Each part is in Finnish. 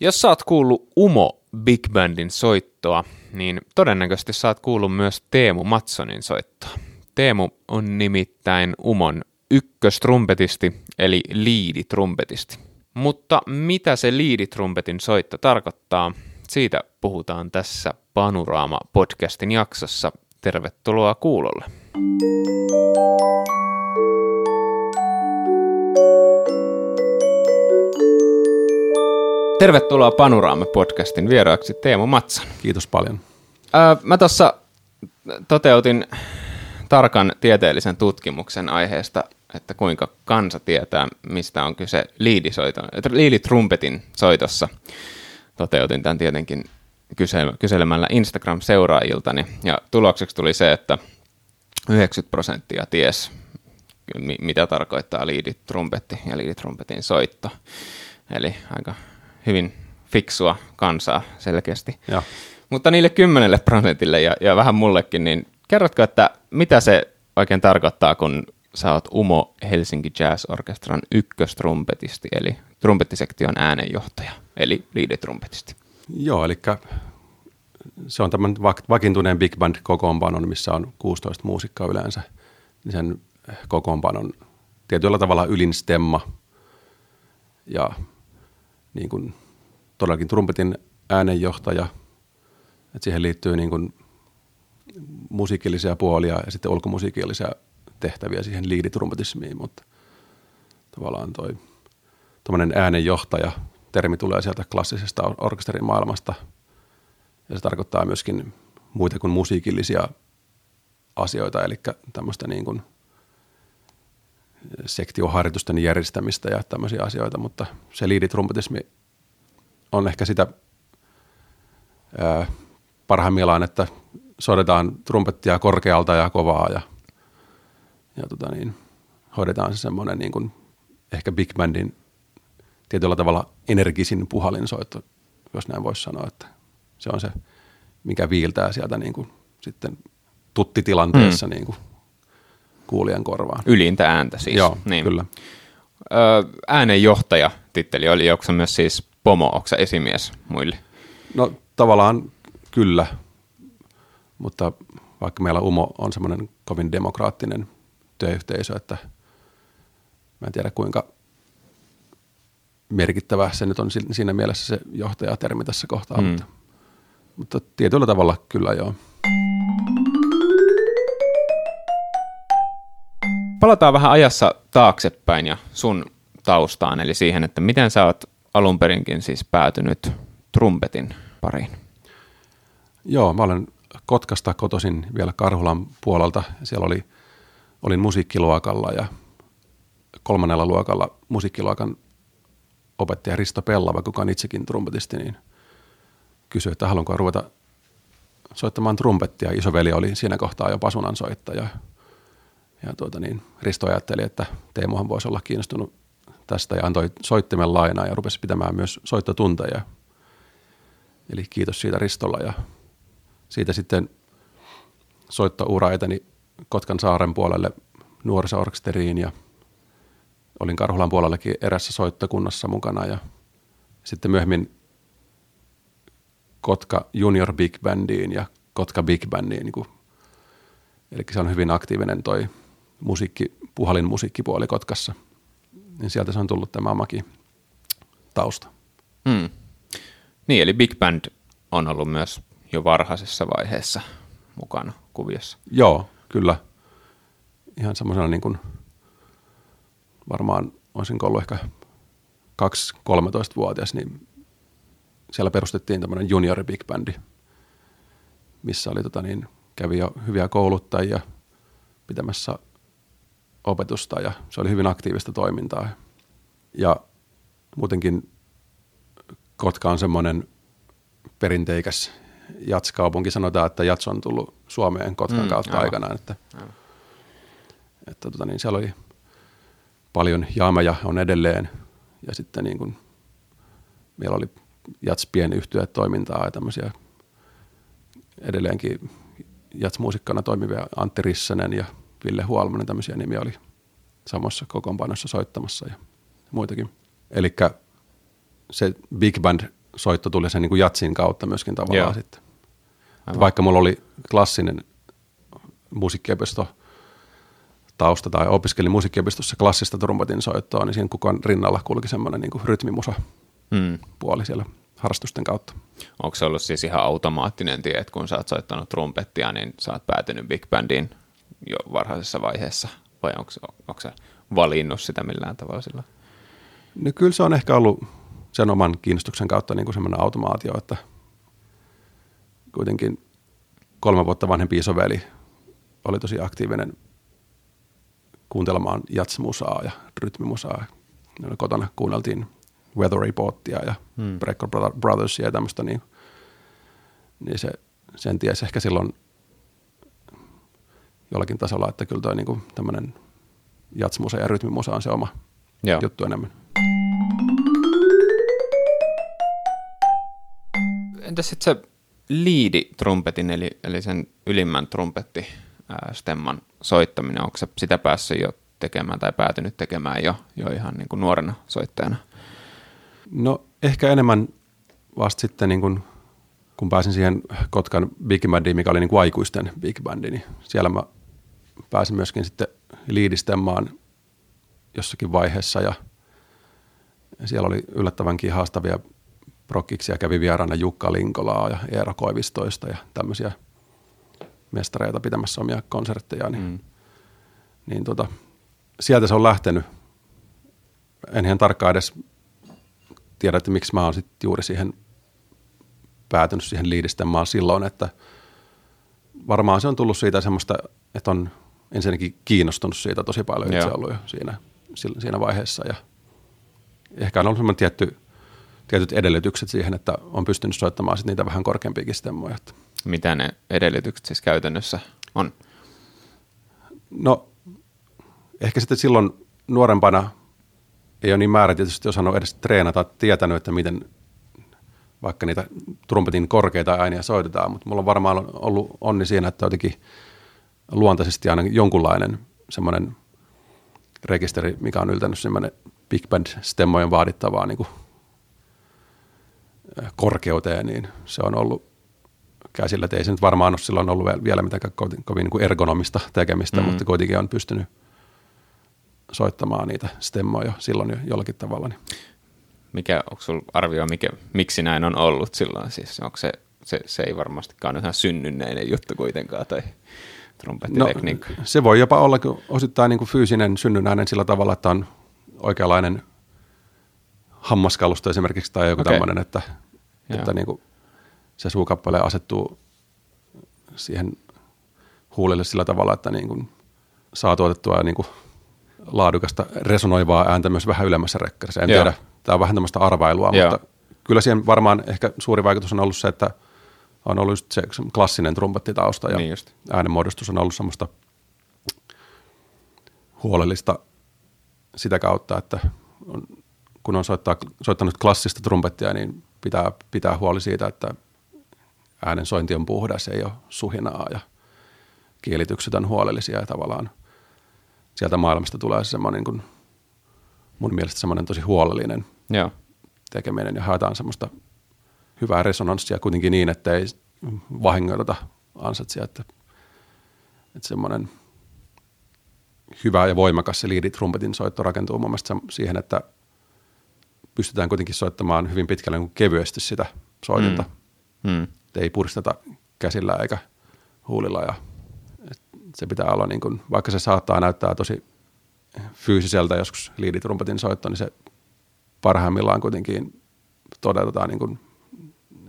Jos sä oot kuullut Umo Big Bandin soittoa, niin todennäköisesti sä oot kuullut myös Teemu Matsonin soittoa. Teemu on nimittäin Umon ykköstrumpetisti, eli liiditrumpetisti. Mutta mitä se liiditrumpetin soitto tarkoittaa, siitä puhutaan tässä Panorama-podcastin jaksossa. Tervetuloa kuulolle. Tervetuloa Panorama-podcastin vieraaksi Teemu Matsan. Kiitos paljon. Öö, mä tuossa toteutin tarkan tieteellisen tutkimuksen aiheesta, että kuinka kansa tietää, mistä on kyse liiditrumpetin soitossa. Toteutin tämän tietenkin kyselemällä Instagram-seuraajiltani, ja tulokseksi tuli se, että 90 prosenttia ties, mitä tarkoittaa liiditrumpetti ja liiditrumpetin soitto. Eli aika hyvin fiksua kansaa selkeästi. Ja. Mutta niille kymmenelle prosentille ja, ja vähän mullekin, niin kerrotko, että mitä se oikein tarkoittaa, kun sä oot Umo Helsinki Jazz Orchestran ykköstrumpetisti, eli trumpettisektion äänenjohtaja, eli liidetrumpetisti? Joo, eli se on tämän vakiintuneen big band kokoonpanon, missä on 16 muusikkoa yleensä. Sen kokoonpanon tietyllä tavalla ylin stemma ja niin kuin todellakin trumpetin äänenjohtaja, että siihen liittyy niin kuin musiikillisia puolia ja sitten ulkomusiikillisia tehtäviä siihen liiditrumpetismiin, mutta tavallaan toi tuommoinen äänenjohtaja, termi tulee sieltä klassisesta orkesterin maailmasta. Ja se tarkoittaa myöskin muita kuin musiikillisia asioita, eli tämmöistä niin kuin sektioharjoitusten järjestämistä ja tämmöisiä asioita, mutta se liiditrumpetismi on ehkä sitä ää, parhaimmillaan, että soitetaan trumpettia korkealta ja kovaa ja, ja tota niin, hoidetaan se semmoinen niin kuin ehkä big bandin tietyllä tavalla energisin puhalinsoitto, jos näin voisi sanoa, että se on se, mikä viiltää sieltä niin kuin sitten tuttitilanteessa mm. niin kuin kuulijan korvaan. Ylintä ääntä siis. Joo, niin. kyllä. Öö, äänenjohtaja titteli oli, onko myös siis pomo, onko esimies muille? No tavallaan kyllä, mutta vaikka meillä UMO on semmoinen kovin demokraattinen työyhteisö, että mä en tiedä kuinka merkittävä se nyt on siinä mielessä se johtajatermi tässä kohtaa, mm. mutta, mutta tietyllä tavalla kyllä joo. Palataan vähän ajassa taaksepäin ja sun taustaan, eli siihen, että miten sä oot alun perinkin siis päätynyt trumpetin pariin. Joo, mä olen Kotkasta kotoisin vielä Karhulan puolelta. Siellä oli, olin musiikkiluokalla ja kolmannella luokalla musiikkiluokan opettaja Risto Pellava, kuka on itsekin trumpetisti, niin kysyi, että haluanko ruveta soittamaan trumpettia. Isoveli oli siinä kohtaa jo pasunan soittaja. Ja tuota niin, Risto ajatteli, että Teemuhan voisi olla kiinnostunut tästä ja antoi soittimen lainaa ja rupesi pitämään myös soittotunteja. Eli kiitos siitä Ristolla ja siitä sitten soittoura eteni Kotkan saaren puolelle nuorisoorkesteriin ja olin Karhulan puolellekin erässä soittokunnassa mukana ja sitten myöhemmin Kotka Junior Big Bandiin ja Kotka Big Bandiin. Niin kuin, eli se on hyvin aktiivinen toi musiikki, puhalin musiikkipuoli Kotkassa. Niin sieltä se on tullut tämä maki tausta. Hmm. Niin, eli Big Band on ollut myös jo varhaisessa vaiheessa mukana kuviossa. Joo, kyllä. Ihan semmoisena niin kuin, varmaan olisin ollut ehkä 2-13-vuotias, niin siellä perustettiin tämmöinen junior big bandi, missä oli tota niin, kävi jo hyviä kouluttajia pitämässä opetusta ja se oli hyvin aktiivista toimintaa. Ja muutenkin Kotka on semmoinen perinteikäs jatskaupunki. Sanotaan, että jats on tullut Suomeen Kotkan mm, kautta aivan. aikanaan. Että, aivan. että tota niin, siellä oli paljon jaameja on edelleen. Ja sitten niin kuin, meillä oli jats pienyhtyöt toimintaa ja tämmöisiä edelleenkin jats-muusikkana toimivia Antti Rissanen ja Ville Huolmanen, tämmöisiä nimiä oli samassa kokoonpanossa soittamassa ja muitakin. Eli se big band soitto tuli sen niin kuin jatsin kautta myöskin tavallaan Joo. sitten. Aivan. Vaikka mulla oli klassinen musiikkiopisto tausta tai opiskelin musiikkiopistossa klassista trumpetin soittoa, niin siinä kukaan rinnalla kulki semmoinen niin rytmimusa Mm. puoli siellä harrastusten kautta. Onko se ollut siis ihan automaattinen tie, että kun sä oot soittanut trumpettia, niin sä oot päätynyt big bandiin jo varhaisessa vaiheessa? Vai onko, onko sä valinnut sitä millään tavalla sillä? No kyllä se on ehkä ollut sen oman kiinnostuksen kautta niin kuin semmoinen automaatio, että kuitenkin kolme vuotta vanhempi isoveli oli tosi aktiivinen kuuntelemaan jatsmusaa ja rytmimusaa. Kotona kuunneltiin Weather Reportia ja hmm. Brecker Brothersia ja tämmöistä, niin, niin se, sen tiesi ehkä silloin jollakin tasolla, että kyllä toi niin tämmöinen jatsmusa ja rytmimusa on se oma Joo. juttu enemmän. Entäs sitten se liidi-trumpetin, eli, eli sen ylimmän trumpetti stemman soittaminen, onko se sitä päässyt jo tekemään tai päätynyt tekemään jo, jo ihan niin kuin nuorena soittajana? No ehkä enemmän vasta sitten, niin kun, kun pääsin siihen Kotkan Big Bandiin, mikä oli niin kuin aikuisten Big Bandi, niin siellä mä pääsin myöskin sitten liidistemmaan jossakin vaiheessa ja siellä oli yllättävänkin haastavia prokkiksia. Kävi vieraana Jukka Linkolaa ja Eero Koivistoista ja tämmöisiä mestareita pitämässä omia konsertteja, niin, Mm. niin tota, sieltä se on lähtenyt. En ihan tarkkaan edes tiedä, että miksi mä oon sit juuri siihen päätynyt siihen liidistämään silloin, että varmaan se on tullut siitä semmoista, että on ensinnäkin kiinnostunut siitä tosi paljon itse Joo. ollut jo siinä, siinä vaiheessa ja ehkä on ollut tietty, tietyt edellytykset siihen, että on pystynyt soittamaan sit niitä vähän korkeampiakin stemmoja. Mitä ne edellytykset siis käytännössä on? No ehkä sitten silloin nuorempana ei ole niin määrätietoisesti osannut edes treenata, tietänyt, että miten vaikka niitä trumpetin korkeita ääniä soitetaan, mutta mulla on varmaan ollut onni siinä, että jotenkin luontaisesti aina jonkunlainen semmoinen rekisteri, mikä on yltänyt semmoinen big band stemmojen vaadittavaa niin kuin korkeuteen, niin se on ollut käsillä. Et ei se nyt varmaan ole silloin ollut vielä- mitenkään kovin, kovin niin kuin ergonomista tekemistä, Mm. mutta kuitenkin on pystynyt soittamaan niitä stemmoja silloin jo jollakin tavalla. Niin. Mikä, onko sulla arvio, mikä, miksi näin on ollut silloin? Siis onko se, se, se ei varmastikaan ihan synnynneinen juttu kuitenkaan, tai trumpettitekniikka. No, se voi jopa olla osittain niin kuin fyysinen synnynnäinen sillä tavalla, että on oikeanlainen hammaskalusto esimerkiksi tai joku okay. tämmöinen, että, Joo. että niin kuin se suukappale asettuu siihen huulille sillä tavalla, että niin kuin saa tuotettua niin kuin laadukasta resonoivaa ääntä myös vähän ylemmässä rekkarissa. En Joo. tiedä, tämä on vähän tämmöistä arvailua, Joo. mutta kyllä siihen varmaan ehkä suuri vaikutus on ollut se, että on ollut just se klassinen trumpettitausta ja Niin just. äänenmuodostus on ollut semmoista huolellista sitä kautta, että on, kun on soittaa, soittanut klassista trumpettia, niin pitää, pitää huoli siitä, että äänen sointi on puhdas, ei ole suhinaa ja kielitykset on huolellisia ja tavallaan sieltä maailmasta tulee se semmoinen niin mun mielestä semmoinen tosi huolellinen Joo. tekeminen ja haetaan semmoista hyvää resonanssia kuitenkin niin, että ei vahingoiteta ansatsia, että, että semmoinen hyvä ja voimakas se liiditrumpetin soitto rakentuu mun mielestä siihen, että pystytään kuitenkin soittamaan hyvin pitkälle niin kuin kevyesti sitä soitinta. Mm. Mm. Ei puristeta käsillä eikä huulilla ja se pitää olla niin kuin, vaikka se saattaa näyttää tosi fyysiseltä joskus liiditrumpetin soitto, niin se parhaimmillaan kuitenkin toteutetaan niin kuin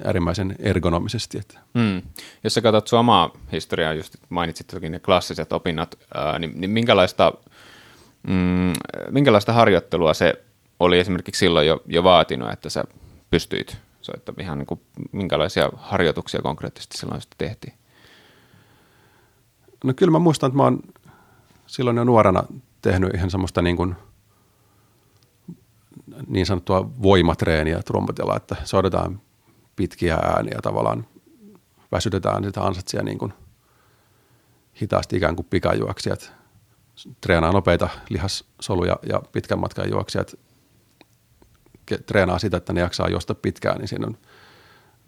äärimmäisen ergonomisesti. Että Mm. Jos sä katsot sun omaa historiaa, just mainitsit toki ne klassiset opinnot, ää, niin, niin minkälaista, mm, minkälaista harjoittelua se oli esimerkiksi silloin jo, jo vaatinut, että sä pystyit soittamaan ihan niin kuin, minkälaisia harjoituksia konkreettisesti silloin sitten tehtiin? No kyllä mä muistan, että mä oon silloin jo nuorena tehnyt ihan semmoista niin, kuin, niin sanottua voimatreeniä trumpetilla, että soitetaan pitkiä ääniä tavallaan, väsytetään sitä ansatsia niin kuin hitaasti ikään kuin pikajuoksijat, treenaa nopeita lihassoluja ja pitkän matkan juoksijat treenaa sitä, että ne jaksaa juosta pitkään, niin siinä on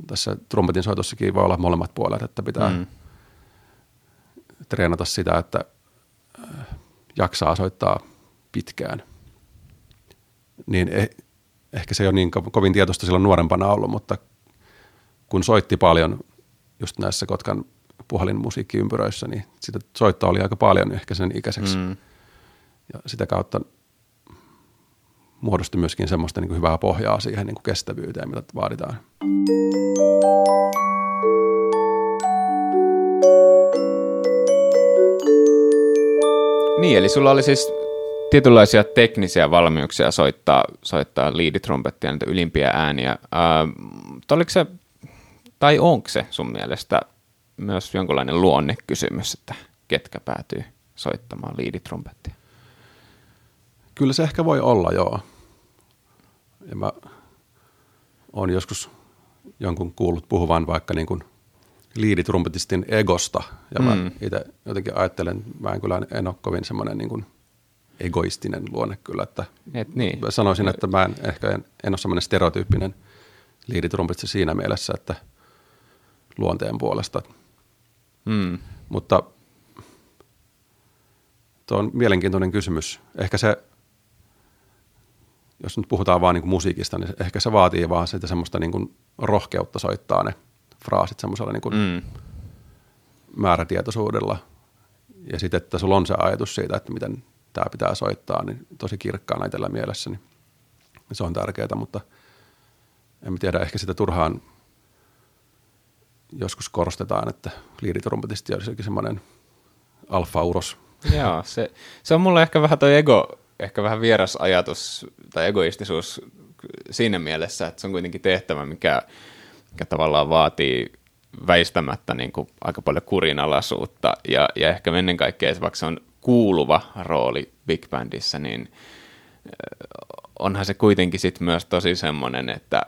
tässä trumpetin soitossakin voi olla molemmat puolet, että pitää mm. treenata sitä, että äh, jaksaa soittaa pitkään. Niin eh, ehkä se ei ole niin ko- kovin tietoista silloin nuorempana ollut, mutta kun soitti paljon just näissä Kotkan puhelinmusiikkiympyröissä, niin sitä soittoa oli aika paljon ehkä sen ikäiseksi. Mm. Ja sitä kautta muodostui myöskin semmoista niin kuin hyvää pohjaa siihen niin kuin kestävyyteen, mitä vaaditaan. Niin, eli sulla oli siis tietynlaisia teknisiä valmiuksia soittaa, soittaa liiditrumpettia, niitä ylimpiä ääniä. Äh, oliko se, tai onko se sun mielestä myös jonkinlainen luonnekysymys, että ketkä päätyy soittamaan liiditrumpettia? Kyllä se ehkä voi olla, joo. Ja mä oon joskus jonkun kuullut puhuvan vaikka niin kuin liiditrumpetistin egosta. Ja mä Mm. itse jotenkin ajattelen, mä en kyllä en ole kovin semmoinen niin kuin egoistinen luonne kyllä, että Et niin. mä sanoisin, että mä en, ehkä en, en ole semmoinen stereotyyppinen liiditrumpisti siinä mielessä, että luonteen puolesta. Mm. Mutta tuo on mielenkiintoinen kysymys. Ehkä se, jos nyt puhutaan vaan niin kuin musiikista, niin ehkä se vaatii vaan sitä semmoista niin kuin rohkeutta soittaa ne fraasit semmoisella niin kuin Mm. määrätietoisuudella. Ja sitten, että sulla on se ajatus siitä, että miten tämä pitää soittaa, niin tosi kirkkaana itsellä mielessä, niin se on tärkeää, mutta en tiedä, ehkä sitä turhaan joskus korostetaan, että liiditrumpetisti olisi jokin semmoinen alfa-uros. Joo, se, se on mulle ehkä vähän toi ego, ehkä vähän vieras ajatus tai egoistisuus siinä mielessä, että se on kuitenkin tehtävä, mikä, mikä tavallaan vaatii väistämättä niin kuin aika paljon kurinalaisuutta ja, ja ehkä ennen kaikkea, että vaikka se on kuuluva rooli big bandissä, niin onhan se kuitenkin sit myös tosi semmoinen, että,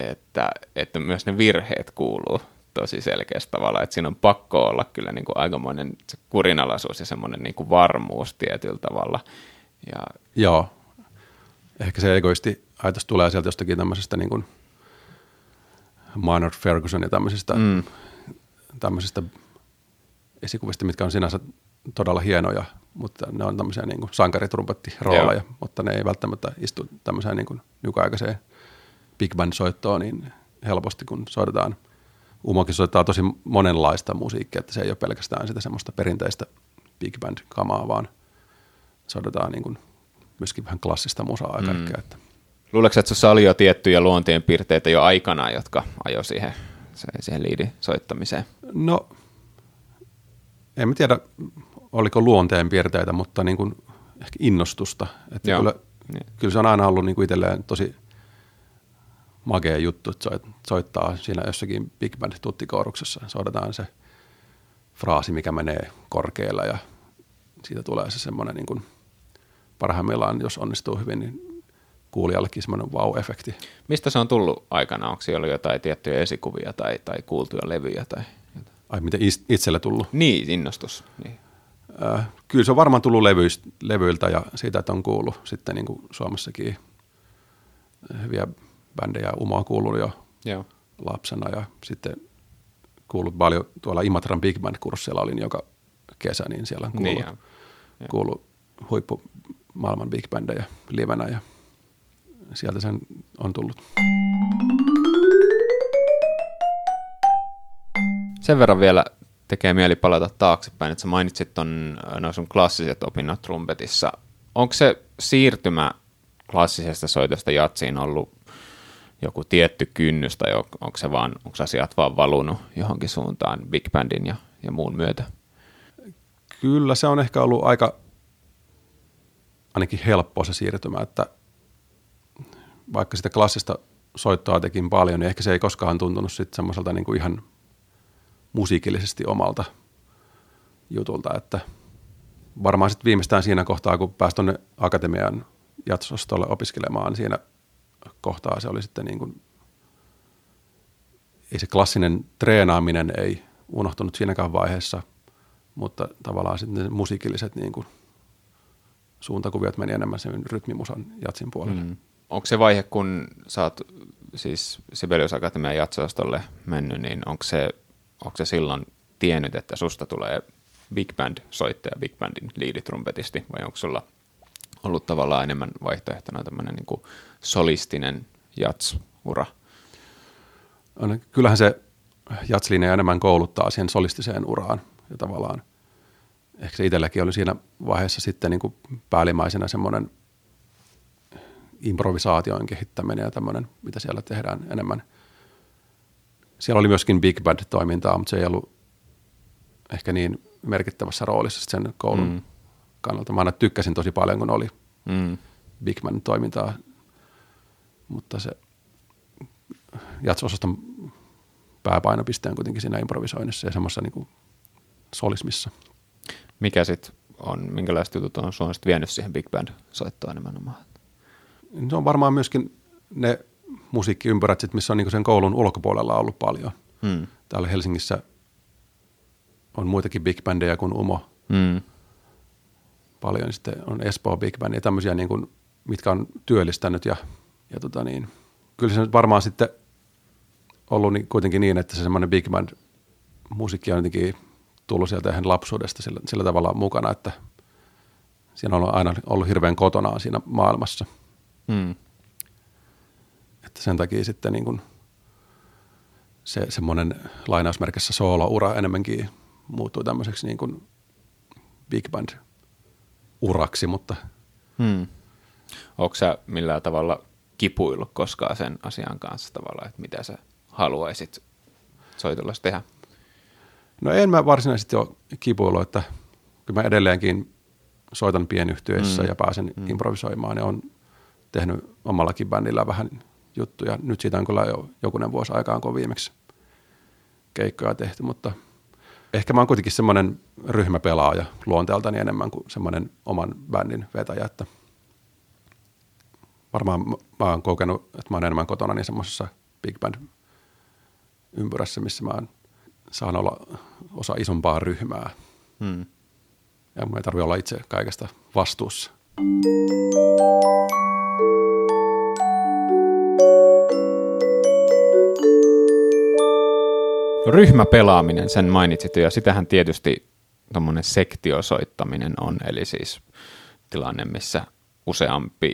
että, että myös ne virheet kuuluu tosi selkeästi tavalla, että siinä on pakko olla kyllä niin kuin aikamoinen se kurinalaisuus ja semmoinen niin kuin varmuus tietyllä tavalla. Ja, Joo, ehkä se egoisti ajatus tulee sieltä jostakin tämmöisestä niin kuin Maynard Ferguson ja tämmöisistä, mm. tämmöisistä esikuvista, mitkä on sinänsä todella hienoja, mutta ne on tämmöisiä niin kuin sankaritrumpettirooleja, mutta ne ei välttämättä istu tämmöiseen niin kuin nykyaikaiseen big band soittoon niin helposti, kun soitetaan. Umokin soittaa tosi monenlaista musiikkia, että se ei ole pelkästään sitä semmoista perinteistä big band kamaa, vaan soitetaan niin kuin myöskin vähän klassista musaa ja kaikkea. Mm. Että luuletko, että sinussa oli jo tiettyjä luonteen piirteitä jo aikana, jotka ajoi siihen, siihen liidin soittamiseen? No, en tiedä, oliko luonteen piirteitä, mutta niin kuin ehkä innostusta. Että Joo. kyllä, Niin. kyllä se on aina ollut niin kuin itselleen tosi makea juttu, että soit- soittaa siinä jossakin big band tuttikooruksessa. Soitetaan se fraasi, mikä menee korkealla ja siitä tulee se semmoinen niin kuin parhaimmillaan, jos onnistuu hyvin, niin kuulijallekin semmoinen wow-efekti. Mistä se on tullut aikana? Onko siellä jotain tiettyjä esikuvia tai, tai kuultuja levyjä? Tai... Ai miten itselle tullut? Niin, innostus. Niin. Äh, kyllä se on varmaan tullut levyistä, levyiltä ja siitä, että on kuullut sitten niin kuin Suomessakin hyviä bändejä. Umo on kuullut jo Joo. lapsena ja sitten kuullut paljon tuolla Imatran Big Band-kursseilla olin joka kesä, niin siellä on kuullut, Niin, joo. kuullut huippu maailman big bandejä livenä ja sieltä sen on tullut. Sen verran vielä tekee mieli palata taaksepäin, että sä mainitsit ton, no sun klassiset opinnot trumpetissa. Onko se siirtymä klassisesta soitosta jatsiin ollut joku tietty kynnys, tai on- onko, se vaan, onko asiat vaan valunut johonkin suuntaan big bandin ja, ja muun myötä? Kyllä se on ehkä ollut aika ainakin helppo se siirtymä, että vaikka sitä klassista soittoa tekin paljon, niin ehkä se ei koskaan tuntunut sitten semmoiselta niin kuin ihan musiikillisesti omalta jutulta, että varmaan sitten viimeistään siinä kohtaa, kun pääsi tuonne akatemian jatsostolle opiskelemaan, niin siinä kohtaa se oli sitten niin kuin, ei se klassinen treenaaminen ei unohtunut siinäkään vaiheessa, mutta tavallaan sitten ne musiikilliset niin kuin, suuntakuviot meni enemmän sen rytmimusan jatsin puolelle. Mm. onko se vaihe, kun sä oot siis Sibelius Akatemian jatsostolle mennyt, niin onko se, onko se silloin tiennyt, että susta tulee big band soittaja big bandin liiditrumpetisti, vai onko sulla ollut tavallaan enemmän vaihtoehtona tämmöinen niin solistinen jats-ura? Kyllähän se jatslinja enemmän kouluttaa siihen solistiseen uraan ja tavallaan ehkä se itselläkin oli siinä vaiheessa sitten niin kuin päällimmäisenä semmoinen improvisaation kehittäminen ja tämmöinen, mitä siellä tehdään enemmän. Siellä oli myöskin big band-toimintaa, mutta se ei ollut ehkä niin merkittävässä roolissa sen koulun mm. kannalta. Mä aina tykkäsin tosi paljon, kun oli mm. big band-toimintaa, mutta se jatso-osaston pääpainopiste on kuitenkin siinä improvisoinnissa ja semmoisessa niin solismissa. Mikä sitten on, minkälaiset jutut on sinua vienyt siihen big band-soittoon nimenomaan? Se on varmaan myöskin ne musiikkiympärät, sit, missä on niin sen koulun ulkopuolella ollut paljon. Hmm. Täällä Helsingissä on muitakin big bandeja kuin Umo. Hmm. Paljon sitten on Espoo Big Band ja tämmöisiä, niin kuin, mitkä on työllistänyt. Ja tota niin, kyllä se varmaan sitten ollut niin, kuitenkin niin, että se semmoinen big band musiikki on jotenkin tullut sieltä ihan lapsuudesta sillä, sillä tavalla mukana, että siinä on aina ollut hirveän kotonaan siinä maailmassa – Mm. Että sen takia sitten niin kuin se semmoinen lainausmerkissä soolo-ura enemmänkin muuttui tämmöiseksi niin kuin big band uraksi, mutta hmm. Onko sä millään tavalla kipuillut koskaan sen asian kanssa tavallaan, että mitä sä haluaisit soitollasi tehdä? No en mä varsinaisesti ole kipuillut, että kyllä mä edelleenkin soitan pienyhtiöissä mm. ja pääsen mm. improvisoimaan ja on tehnyt omallakin bändillä vähän juttuja. Nyt siitä on kyllä jo jokunen vuosi aikaan, kun viimeksi keikkoja tehty, mutta ehkä mä oon kuitenkin semmoinen ryhmäpelaaja luonteeltani enemmän kuin semmoinen oman bändin vetäjä, että varmaan mä oon kokenut, että mä oon enemmän kotona niin semmoisessa big band ympyrässä, missä mä saan olla osa isompaa ryhmää. Hmm. Ja mun ei tarvitse olla itse kaikesta vastuussa. Ryhmäpelaaminen, sen mainitsit ja sitähän tietysti tuommoinen sektiosoittaminen on, eli siis tilanne, missä useampi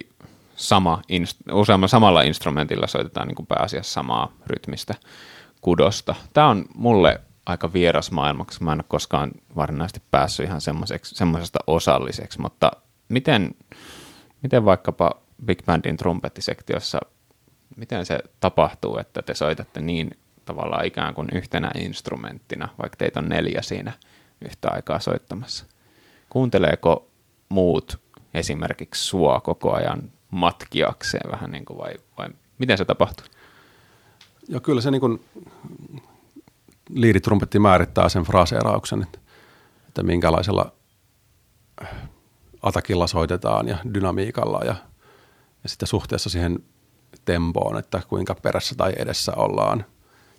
sama, useamman samalla instrumentilla soitetaan niin kuin pääasiassa samaa rytmistä kudosta. Tämä on mulle aika vieras maailma, koska mä en ole koskaan varsinaisesti päässyt ihan semmoisesta osalliseksi, mutta miten, miten vaikkapa Big Bandin trumpettisektiossa, miten se tapahtuu, että te soitatte niin tavallaan ikään kuin yhtenä instrumenttina, vaikka teitä on neljä siinä yhtä aikaa soittamassa. Kuunteleeko muut esimerkiksi sua koko ajan matkiakseen vähän niin kuin vai, vai miten se tapahtuu? Joo, kyllä se niin kuin liiditrumpetti määrittää sen fraseerauksen, että, että minkälaisella atakilla soitetaan ja dynamiikalla ja, ja sitten suhteessa siihen tempoon, että kuinka perässä tai edessä ollaan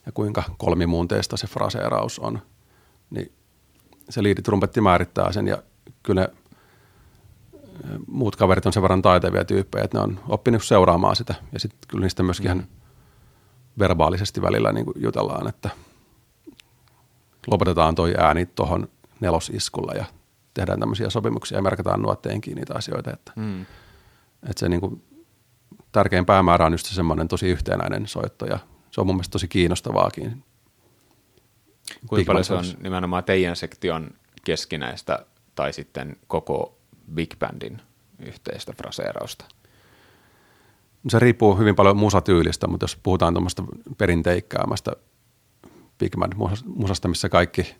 ja kuinka kolmimuunteista se fraseeraus on, niin se liiditrumpetti määrittää sen ja kyllä ne muut kaverit on sen verran taitavia tyyppejä, että ne on oppinut seuraamaan sitä ja sitten kyllä niistä myöskin ihan verbaalisesti välillä niin kuin jutellaan, että lopetetaan toi ääni tuohon nelosiskulla ja tehdään tämmöisiä sopimuksia ja merkataan nuotteenkin niitä asioita, että, mm. että se niin kuin, tärkein päämäärä on just semmoinen tosi yhtenäinen soitto ja se on mun mielestä tosi kiinnostavaakin. Kuinka paljon se on nimenomaan teidän sektion keskinäistä tai sitten koko Big Bandin yhteistä fraseerausta? Se riippuu hyvin paljon musatyylistä, mutta jos puhutaan tuommoista perinteikkäämästä Big Band musasta, missä kaikki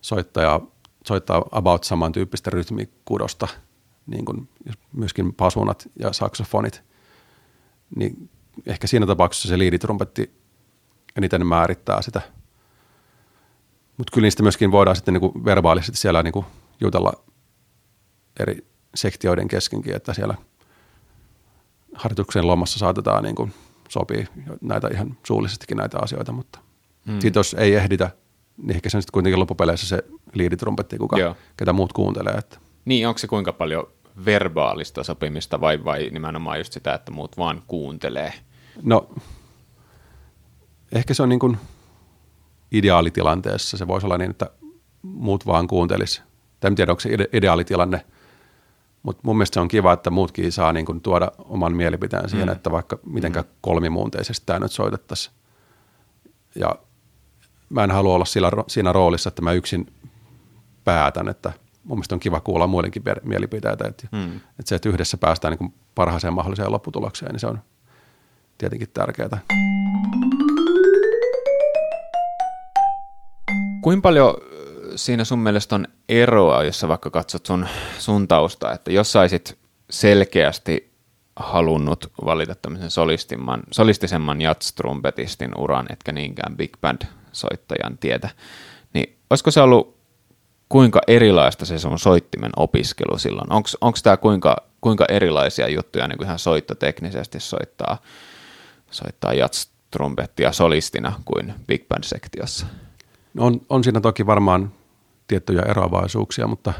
soittaja, soittaa about samantyyppistä rytmikudosta, niin kuin myöskin pasunat ja saksofonit, niin ehkä siinä tapauksessa se liiditrumpetti eniten määrittää sitä. Mutta kyllä niistä myöskin voidaan sitten niinku verbaalisesti siellä niinku jutella eri sektioiden keskenkin, että siellä harjoituksen lomassa saatetaan niinku sopii näitä ihan suullisestikin näitä asioita, mutta mm. sitten jos ei ehditä, niin ehkä se on sitten kuitenkin loppupeleissä se liiditrumpetti, kuka, Joo. ketä muut kuuntelee. Että. Niin, onko se kuinka paljon verbaalista sopimista vai, vai nimenomaan just sitä, että muut vaan kuuntelee? No, ehkä se on niin kuin ideaalitilanteessa. Se voisi olla niin, että muut vaan kuuntelis. En tiedä, onko se ideaalitilanne, mutta mun mielestä se on kiva, että muutkin saa niin kuin tuoda oman mielipiteen siihen, mm. että vaikka mitenkään mm. kolmimuunteisesti tämä nyt soitettaisiin. Ja mä en halua olla sillä, siinä roolissa, että mä yksin päätän, että mun mielestä on kiva kuulla muidenkin mielipiteitä. Että, mm. että se, että yhdessä päästään niin parhaaseen mahdolliseen lopputulokseen, niin se on tietenkin tärkeää. Kuinka paljon siinä sun mielestä on eroa, jos sä vaikka katsot sun, sun taustaa, että jos saisit selkeästi halunnut valita tämmöisen solistimman, solistisemman jatstrumpetistin uran, etkä niinkään big band-soittajan tietä, niin olisiko se ollut kuinka erilaista se sun soittimen opiskelu silloin? Onko tämä kuinka, kuinka erilaisia juttuja niin kuin ihan soittoteknisesti soittaa, soittaa jatstrumpettia solistina kuin big band-sektiossa? No on, on siinä toki varmaan tiettyjä eroavaisuuksia, mutta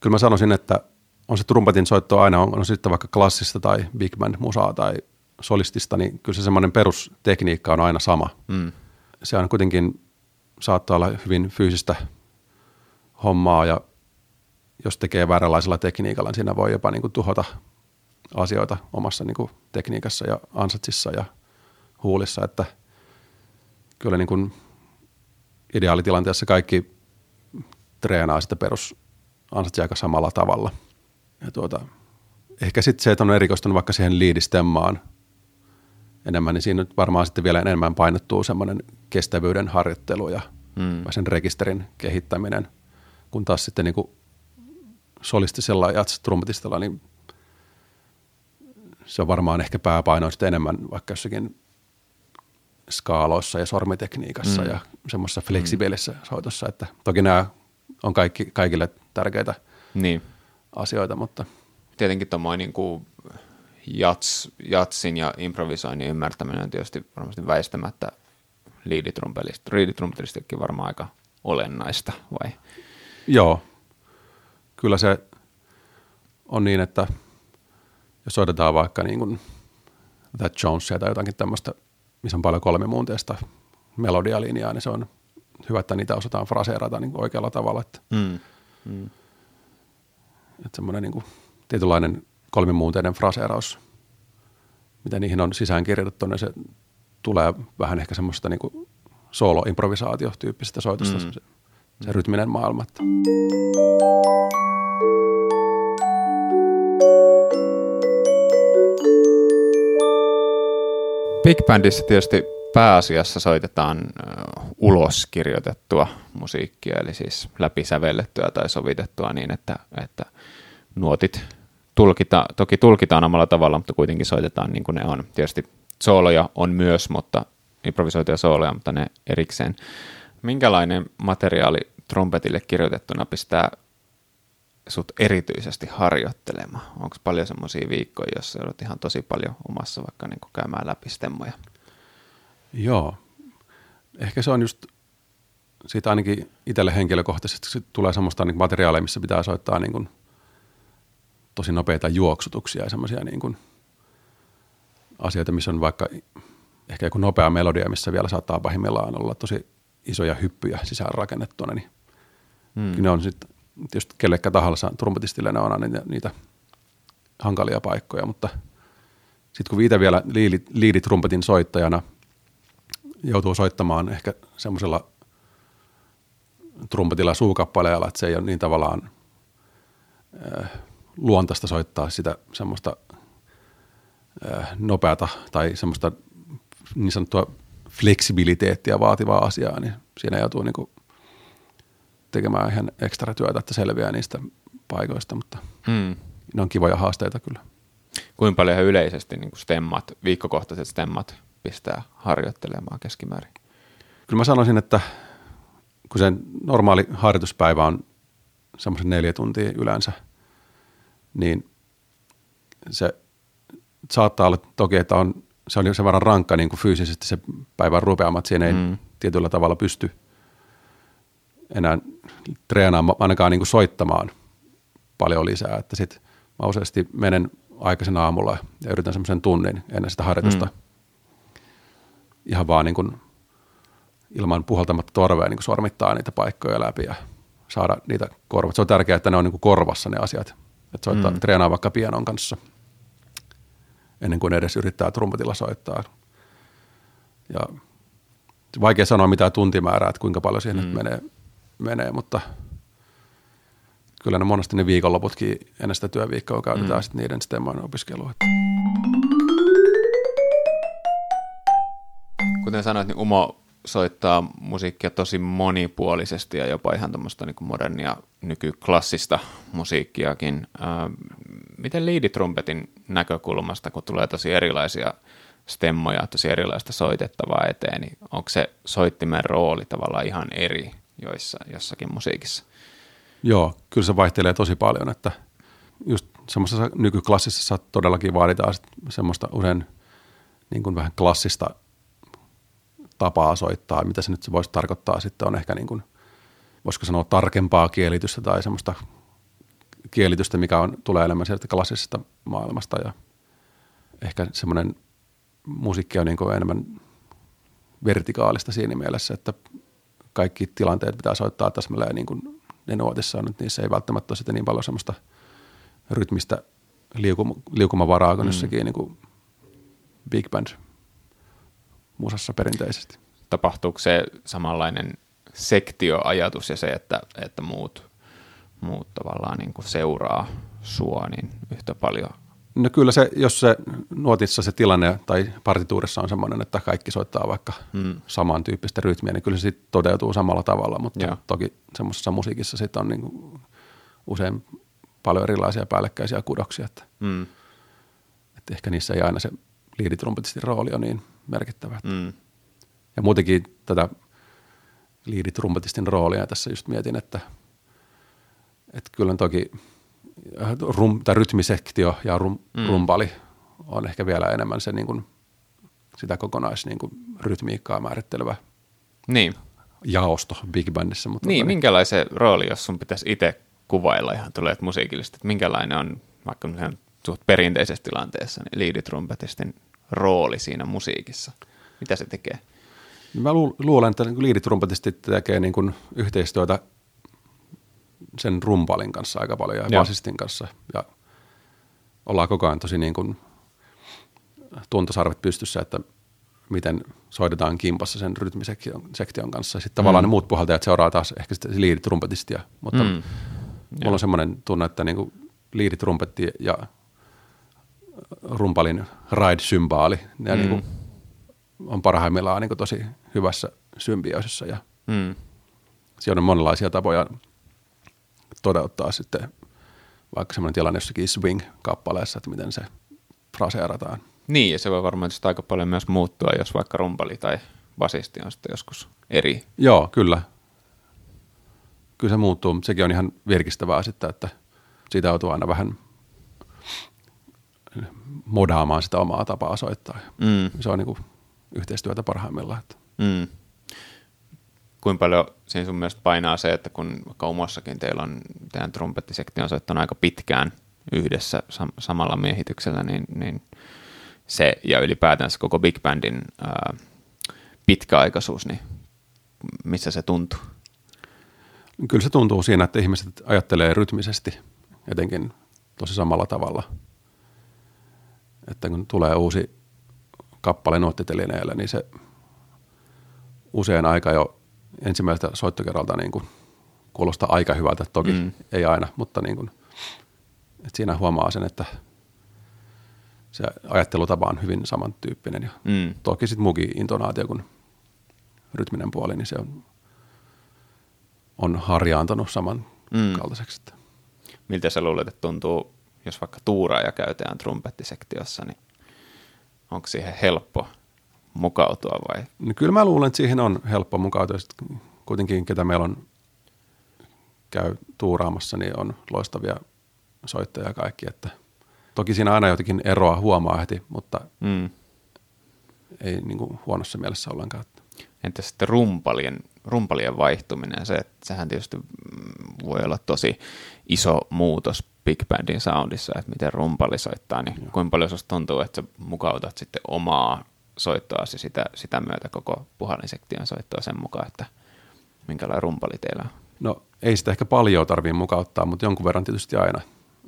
kyllä mä sanoisin, että on se trumpetin soitto aina, on, on sitten vaikka klassista tai big band musaa tai solistista, niin kyllä se semmoinen perustekniikka on aina sama. Mm. Se on kuitenkin, saattaa olla hyvin fyysistä hommaa ja jos tekee vääränlaisella tekniikalla, niin siinä voi jopa niin kuin tuhota asioita omassa niin kuin tekniikassa ja ansatsissa ja huulissa, että kyllä niin kuin ideaalitilanteessa kaikki treenaa sitä perus aika samalla tavalla. Ja tuota, ehkä sitten se, että on erikoistunut vaikka siihen liidistemmaan enemmän, niin siinä nyt varmaan sitten vielä enemmän painottuu semmoinen kestävyyden harjoittelu ja mm. sen rekisterin kehittäminen, kun taas sitten niin solistisella ja trumpetistella, niin se on varmaan ehkä pääpaino sitten enemmän vaikka jossakin skaaloissa ja sormitekniikassa mm. ja semmoisessa fleksibiilissä mm. soitossa, että toki nämä on kaikki, kaikille tärkeitä niin. asioita, mutta... Tietenkin tuommoinen niin kuin jats, jatsin ja improvisoinnin ymmärtäminen on tietysti varmasti väistämättä liiditrumpelistikin varmaan aika olennaista, vai? Joo, kyllä se on niin, että jos soitetaan vaikka niin kuin That Jonesia tai jotakin tämmöistä missä on paljon kolmimuunteista melodialinjaa, niin se on hyvä, että niitä osataan fraseerata niin oikealla tavalla. Että, mm. Mm. että semmoinen niin kuin tietynlainen kolmimuunteinen fraseeraus, mitä niihin on sisään kirjoitettu, niin se tulee vähän ehkä semmoista niin kuin solo-improvisaatio-tyyppisestä soitosta, mm. se, se rytminen maailma. Big Bandissa tietysti pääasiassa soitetaan ulos kirjoitettua musiikkia, eli siis läpisävellettyä tai sovitettua niin, että, että nuotit tulkita, toki tulkitaan omalla tavalla, mutta kuitenkin soitetaan niin kuin ne on. Tietysti sooloja on myös, mutta improvisoituja sooloja, mutta ne erikseen. Minkälainen materiaali trompetille kirjoitettuna pistää sut erityisesti harjoittelemaan? Onko paljon semmoisia viikkoja, joissa joudut ihan tosi paljon omassa vaikka niin kuin käymään läpi stemmoja? Joo. Ehkä se on just siitä ainakin itselle henkilökohtaisesti tulee semmoista niin materiaalia, missä pitää soittaa niin kuin tosi nopeita juoksutuksia ja semmoisia niin kuin asioita, missä on vaikka ehkä joku nopea melodia, missä vielä saattaa pahimmillaan olla tosi isoja hyppyjä sisään rakennettuna, niin hmm. ne on sitten tietysti kellekään tahansa trumpetistille ne on aina niitä, niitä hankalia paikkoja, mutta sitten kun viitä vielä liidi, liiditrumpetin soittajana joutuu soittamaan ehkä semmoisella trumpetilla suukappaleella, että se ei ole niin tavallaan äh, luontaista soittaa sitä semmoista äh, nopeata tai semmoista niin sanottua fleksibiliteettiä vaativaa asiaa, niin siinä joutuu niin kuin tekemään ihan ekstra työtä, että selviää niistä paikoista, mutta mm. ne on kivoja haasteita kyllä. Kuinka paljon ihan yleisesti niin kuin stemmat, viikkokohtaiset stemmat pistää harjoittelemaan keskimäärin? Kyllä mä sanoisin, että kun se normaali harjoituspäivä on semmoisen neljä tuntia yleensä, niin se saattaa olla toki, että on, se on sen verran rankka niin kuin fyysisesti se päivän rupeamat, siinä ei mm. tietyllä tavalla pysty enää treenaamaan, ainakaan niin kuin soittamaan paljon lisää. Että sit mä useasti menen aikaisin aamulla ja yritän semmoisen tunnin ennen sitä harjoitusta mm. ihan vaan niin kuin ilman puhaltamatta torvea niin kuin sormittaa niitä paikkoja läpi ja saada niitä korvat. Se on tärkeää, että ne on niin kuin korvassa ne asiat. Että soittaa, mm. treenaa vaikka pianon kanssa ennen kuin edes yrittää trumpetilla soittaa. Ja vaikea sanoa mitään tuntimäärää, että kuinka paljon siihen mm. nyt menee, menee, mutta kyllä ne monesti ne viikonloputkin ennen sitä työviikkoa käytetään mm. sitten niiden stemmojen opiskelua. Kuten sanoit, niin Umo soittaa musiikkia tosi monipuolisesti ja jopa ihan tuommoista niin modernia nykyklassista musiikkiakin. miten liiditrumpetin näkökulmasta, kun tulee tosi erilaisia stemmoja, tosi erilaista soitettavaa eteen, niin onko se soittimen rooli tavallaan ihan eri joissa, jossakin musiikissa? Joo, kyllä se vaihtelee tosi paljon, että just semmoisessa nykyklassisessa todellakin vaaditaan semmoista usein niin kuin vähän klassista tapaa soittaa. Mitä se nyt se voisi tarkoittaa sitten on ehkä niin kuin, voisiko sanoa tarkempaa kielitystä tai semmoista kielitystä, mikä on, tulee enemmän sieltä klassisesta maailmasta ja ehkä semmoinen musiikki on niin kuin enemmän vertikaalista siinä mielessä, että kaikki tilanteet pitää soittaa täsmälleen niin kuin ne nuotissa on, että niissä ei välttämättä ole sitten niin paljon semmoista rytmistä liukuma, liukumavaraa kuin mm. jossakin niin kuin big band musassa perinteisesti. Tapahtuuko se samanlainen sektioajatus ja se, että, että muut, muut tavallaan niin kuin seuraa sua niin yhtä paljon? No kyllä se, jos se nuotissa se tilanne tai partituurissa on semmoinen, että kaikki soittaa vaikka hmm. samantyyppistä rytmiä, niin kyllä se sitten toteutuu samalla tavalla, mutta Joo. toki semmoisessa musiikissa sitten on niin kuin usein paljon erilaisia päällekkäisiä kudoksia, että, hmm. että ehkä niissä ei aina se liiditrumpetisti rooli on niin merkittävä. Mm. Ja muutenkin tätä liiditrumpettistin roolia tässä just mietin, että, että kyllä toki rum, tai rytmisektio ja rum, mm. rumpali on ehkä vielä enemmän se niin kuin, sitä kokonais niin kuin, rytmiikkaa määrittelevä niin. jaosto Big Bandissa. Mutta niin, tota, minkälaisen rooli, jos sun pitäisi itse kuvailla ihan tulee musikillisesti, että minkälainen on vaikka suht perinteisessä tilanteessa niin liiditrumpettistin rooli siinä musiikissa? Mitä se tekee? Mä luulen, että niin liiditrumpetistit tekee niin kuin yhteistyötä sen rumpalin kanssa aika paljon ja Joo. basistin kanssa. Ja ollaan koko ajan tosi niin kuin tuntosarvet pystyssä, että miten soitetaan kimpassa sen rytmisektion kanssa. Sitten mm. tavallaan ne muut puhaltajat seuraa taas ehkä sitten liiditrumpetistia, mutta mm. mulla on semmoinen tunne, että niin kuin liiditrumpetti ja rumpalin ride-symbaali. Ne mm. niin kuin on parhaimmillaan niin tosi hyvässä symbioisissa ja mm. siellä on monenlaisia tapoja toteuttaa sitten vaikka semmoinen tilanne jossakin swing-kappaleessa, että miten se fraseerataan. Niin, ja se voi varmaan aika paljon myös muuttua, jos vaikka rumpali tai basisti on sitten joskus eri. Joo, kyllä. Kyllä se muuttuu, mutta sekin on ihan virkistävää sitten, että siitä joutuu aina vähän modaamaan sitä omaa tapaa soittaa. Mm. Se on niin kuin yhteistyötä parhaimmillaan. Mm. Kuinka paljon siinä sun mielestä painaa se, että kun vaikka omassakin teillä on teidän trumpettisektio on soittanut aika pitkään yhdessä sam- samalla miehityksellä, niin, niin se ja ylipäätänsä koko Big Bandin ää, pitkäaikaisuus, niin missä se tuntuu? Kyllä se tuntuu siinä, että ihmiset ajattelee rytmisesti etenkin tosi samalla tavalla – että kun tulee uusi kappale nuottitelineelle, niin se usein aika jo ensimmäistä soittokerralta niin kuin kuulostaa aika hyvältä. Toki mm. ei aina, mutta niin kuin, että siinä huomaa sen, että se ajattelutapa on hyvin samantyyppinen. Ja mm. Toki sitten muukin intonaatio kuin rytminen puoli, niin se on, on harjaantunut samankaltaiseksi. Mm. Miltä sä luulet, että tuntuu jos vaikka tuuraaja käytetään trumpettisektiossa, niin onko siihen helppo mukautua vai? No kyllä mä luulen, että siihen on helppo mukautua. Sitten kuitenkin, ketä meillä on käy tuuraamassa, niin on loistavia soittajia kaikki. Että toki siinä aina jotenkin eroa huomaa heti, mutta mm. ei niin kuin huonossa mielessä ollenkaan. Entä sitten rumpalien, rumpalien vaihtuminen? Se, että sehän tietysti voi olla tosi iso muutos big bandin soundissa, että miten rumpali soittaa, niin Joo. kuinka paljon sinusta tuntuu, että sä mukautat sitten omaa soittoasi sitä, sitä myötä koko puhallinsektion soittoa sen mukaan, että minkälainen rumpali teillä on? No ei sitä ehkä paljon tarvitse mukauttaa, mutta jonkun verran tietysti aina.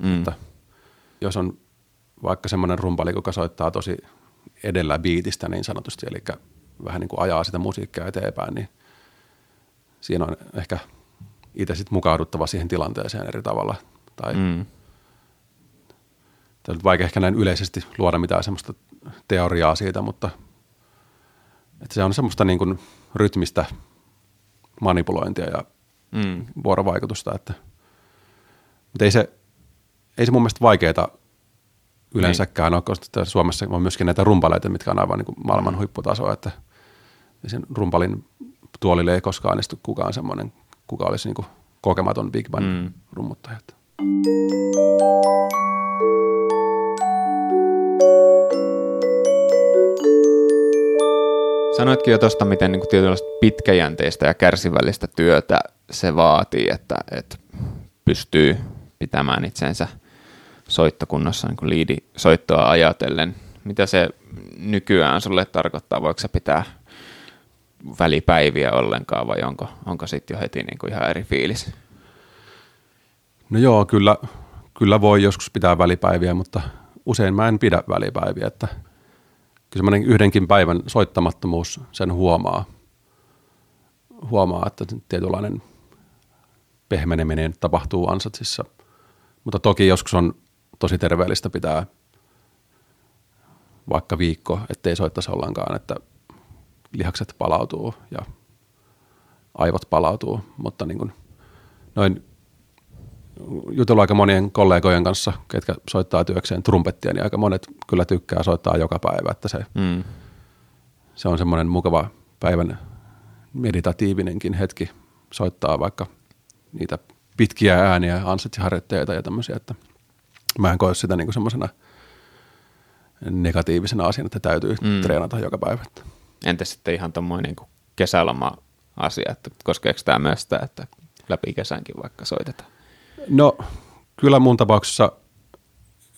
Mm. Että jos on vaikka semmoinen rumpali, joka soittaa tosi edellä biitistä niin sanotusti, eli vähän niin kuin ajaa sitä musiikkia eteenpäin, niin siinä on ehkä itse sitten mukauduttava siihen tilanteeseen eri tavalla. Tai mm. On vaikea ehkä näin yleisesti luoda mitään semmoista teoriaa siitä, mutta että se on semmoista niin kuin rytmistä manipulointia ja mm. vuorovaikutusta. Että, mutta ei se, ei se mun mielestä vaikeaa yleensäkään niin. ole, koska Suomessa on myöskin näitä rumpaleita, mitkä on aivan niin kuin maailman huipputasoa, että sen rumpalin tuolille ei koskaan istu kukaan semmoinen, kuka olisi niin kuin kokematon big band mm. rummuttaja. Sanoitkin jo tuosta, miten niin tietynlaista pitkäjänteistä ja kärsivällistä työtä se vaatii, että, että pystyy pitämään itsensä soittokunnossa niin liidi soittoa ajatellen. Mitä se nykyään sulle tarkoittaa? Voiko se pitää välipäiviä ollenkaan vai onko, onko sitten jo heti niin kuin ihan eri fiilis? No joo, kyllä, kyllä voi joskus pitää välipäiviä, mutta usein mä en pidä välipäiviä, että – semmoinen yhdenkin päivän soittamattomuus sen huomaa, huomaa että tietynlainen pehmeneminen tapahtuu ansatsissa. Mutta toki joskus on tosi terveellistä pitää vaikka viikko, ettei soittaisi ollenkaan, että lihakset palautuu ja aivot palautuu, mutta niin kuin noin jutellut aika monien kollegojen kanssa, ketkä soittaa työkseen trumpettia, niin aika monet kyllä tykkää soittaa joka päivä, että se, mm. se on semmoinen mukava päivän meditatiivinenkin hetki soittaa vaikka niitä pitkiä ääniä, ansatsiharjoitteita ja tämmöisiä, että mä en koe sitä niin semmoisena negatiivisena asiana, että täytyy mm. treenata joka päivä. Entä sitten ihan tuommoinen niin kesäloma-asia, että koskeeko tämä myös sitä, että läpi kesänkin vaikka soitetaan? No kyllä mun tapauksessa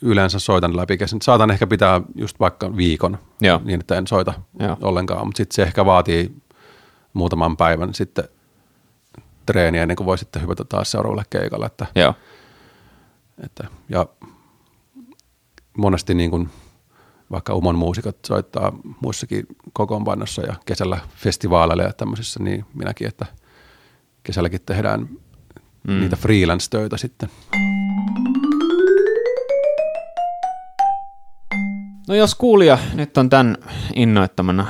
yleensä soitan läpi kesän. Saatan ehkä pitää just vaikka viikon Joo. niin, että en soita Joo. ollenkaan, mutta sitten se ehkä vaatii muutaman päivän sitten treeniä ennen kuin voi sitten hypätä taas seuraavalle keikalle. Että, Joo. Että, ja monesti niin kuin vaikka Umon muusikot soittaa muissakin kokoonpanossa ja kesällä festivaaleilla ja tämmöisissä, niin minäkin, että kesälläkin tehdään mm. niitä freelance-töitä sitten. No jos kuulija nyt on tämän innoittamana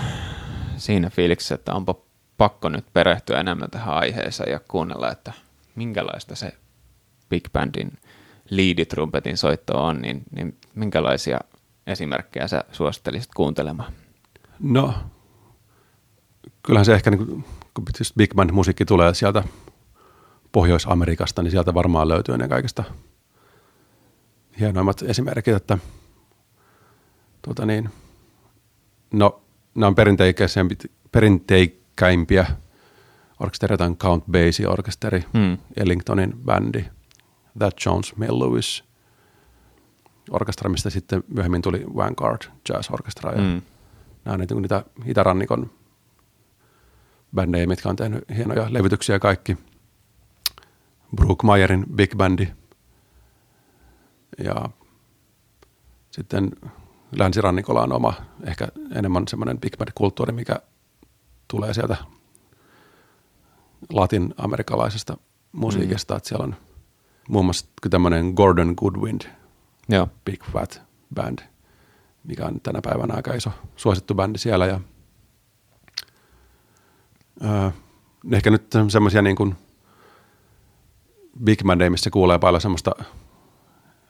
siinä fiiliksessä, että onpa pakko nyt perehtyä enemmän tähän aiheeseen ja kuunnella, että minkälaista se Big Bandin liiditrumpetin soitto on, niin, niin minkälaisia esimerkkejä sä suosittelisit kuuntelemaan? No, kyllähän se ehkä, niin kun Big Band-musiikki tulee sieltä Pohjois-Amerikasta, niin sieltä varmaan löytyy ne kaikista hienoimmat esimerkit, että tuota niin, no, nämä on perinteikäimpiä orkestereita on Count Basie orkesteri, hmm. Ellingtonin bändi, That Jones Mill Lewis orkestra, mistä sitten myöhemmin tuli Vanguard Jazz Orchestra ja hmm. nämä on niitä, niitä itärannikon bändejä, mitkä on tehnyt hienoja levytyksiä kaikki – Brookmayerin Big Bandi. Ja sitten länsirannikolla on oma ehkä enemmän semmoinen big band-kulttuuri, mikä tulee sieltä latin-amerikkalaisesta musiikista, mm. että siellä on muun muassa tämmöinen Gordon Goodwind Joo. Big Fat Band, mikä on tänä päivänä aika iso suosittu bändi siellä. Ja, öö, ehkä nyt semmoisia niin kuin Big Monday, missä kuulee paljon semmoista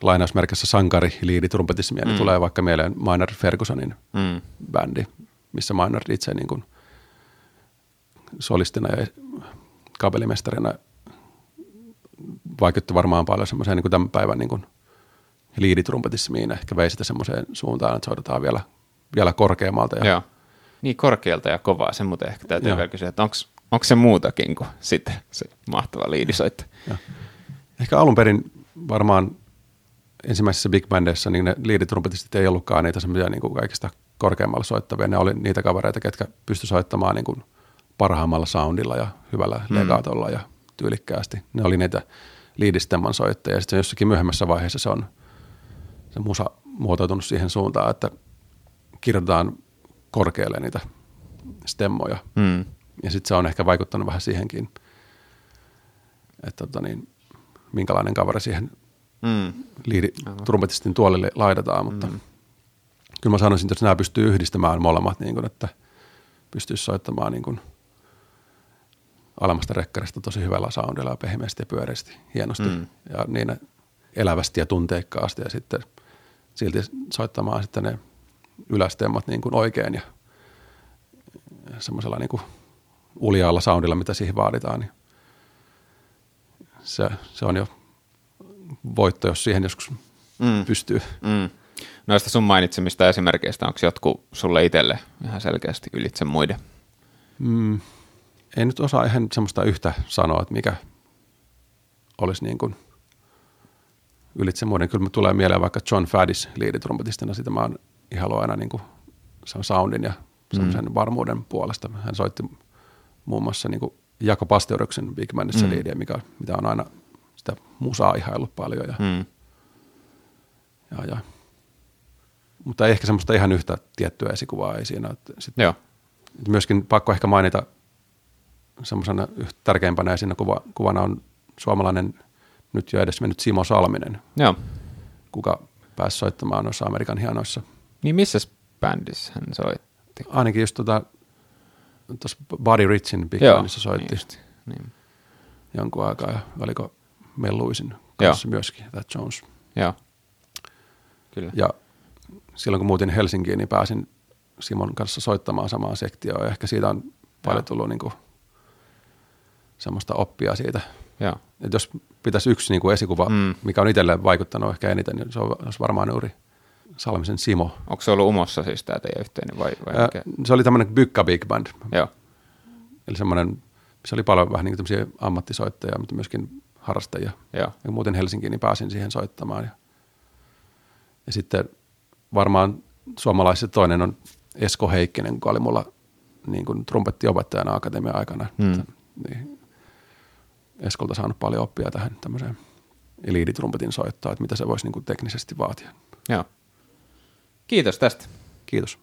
lainausmerkissä sankari liiditrumpetissa niin mm. tulee vaikka mieleen Maynard Fergusonin mm. bändi, missä Maynard itse niin kuin solistina ja kabelimestarina vaikutti varmaan paljon semmoiseen niin tämän päivän niin kuin liiditrumpetissimiin. Ehkä vei sitä semmoiseen suuntaan, että soitetaan vielä, vielä korkeammalta. Ja... Joo. Niin korkealta ja kovaa, sen muuten ehkä täytyy Joo. vielä kysyä, että onko onko se muutakin kuin sitten se mahtava liidisoitto? Ehkä alun perin varmaan ensimmäisessä big bandissa niin ne liiditrumpetista ei ollutkaan niitä semmoisia niin kaikista korkeammalla soittavia. Ne oli niitä kavereita, ketkä pysty soittamaan niin kuin parhaimmalla soundilla ja hyvällä mm. legaatolla ja tyylikkäästi. Ne oli niitä liidistemman soittajia. Sitten jossakin myöhemmässä vaiheessa se on se musa muotoutunut siihen suuntaan, että kirjoitetaan korkealle niitä stemmoja. Mm. Ja sitten se on ehkä vaikuttanut vähän siihenkin, että tota niin, minkälainen kaveri siihen mm. liidi, trumpetistin tuolille laitetaan, mutta mm. kyllä mä sanoisin, että jos nämä pystyy yhdistämään molemmat, niin kun, että pystyisi soittamaan niin kun alemmasta rekkarista tosi hyvällä soundilla ja pehmeästi ja pyöreästi, hienosti mm. ja niin elävästi ja tunteikkaasti ja sitten silti soittamaan sitten ne ylästemmat niin kuin oikein ja semmoisella niin kuin uljaalla soundilla, mitä siihen vaaditaan, niin se, se on jo voitto, jos siihen joskus mm. pystyy. Mm. Noista sun mainitsemista esimerkkeistä, onko jotkut sulle itselle ihan selkeästi ylitse muiden? Mm. Ei nyt osaa ihan semmoista yhtä sanoa, että mikä olisi niin kuin ylitse muiden. Kyllä tulee mieleen vaikka John Faddis liiditrumpetistena, sitä mä oon ihailu aina niin kuin sen soundin ja semmoisen mm. varmuuden puolesta. Hän soitti muun muassa niin kuin Jako Pasteuryksen Big Bandissa mm. liidiä, mikä, mitä on aina sitä musaa ihaillut paljon. Ja, mm. ja, ja. Mutta ehkä semmoista ihan yhtä tiettyä esikuvaa ei siinä. Että sit, Joo. Että myöskin pakko ehkä mainita semmoisena tärkeimpänä esina kuva, kuvana on suomalainen nyt jo edes mennyt Simo Salminen, Joo. kuka pääsi soittamaan noissa Amerikan hienoissa. Niin missä bändissä hän soitti? Ainakin just tuota, tuossa Buddy Richin Big Joo, Bandissa soitti niin niin. jonkun aikaa ja oliko Melluisin kanssa Joo. myöskin, That Jones. Joo, kyllä. Ja silloin kun muutin Helsinkiin, niin pääsin Simon kanssa soittamaan samaa sektioa ja ehkä siitä on paljon Joo. tullut niin kuin semmoista oppia siitä. Joo. Et jos pitäisi yksi niin kuin esikuva, mm. mikä on itselle vaikuttanut ehkä eniten, niin se on, olisi varmaan juuri Salmisen Simo. Onko se ollut Umossa siis tämä teidän yhteinen vai, vai Ää, Se oli tämmöinen Bykka Big Band. Joo. Eli semmoinen, se oli paljon vähän niin kuin ammattisoittajia, mutta myöskin harrastajia. Joo. Ja muuten Helsinkiin niin pääsin siihen soittamaan. Ja, ja sitten varmaan suomalaiset toinen on Esko Heikkinen, joka oli mulla niin kuin trumpettiopettajana akatemian aikana. Hmm. Niin, Eskolta saanut paljon oppia tähän tämmöiseen eliiditrumpetin soittaa, että mitä se voisi niin kuin teknisesti vaatia. Joo. Kiitos tästä. Kiitos.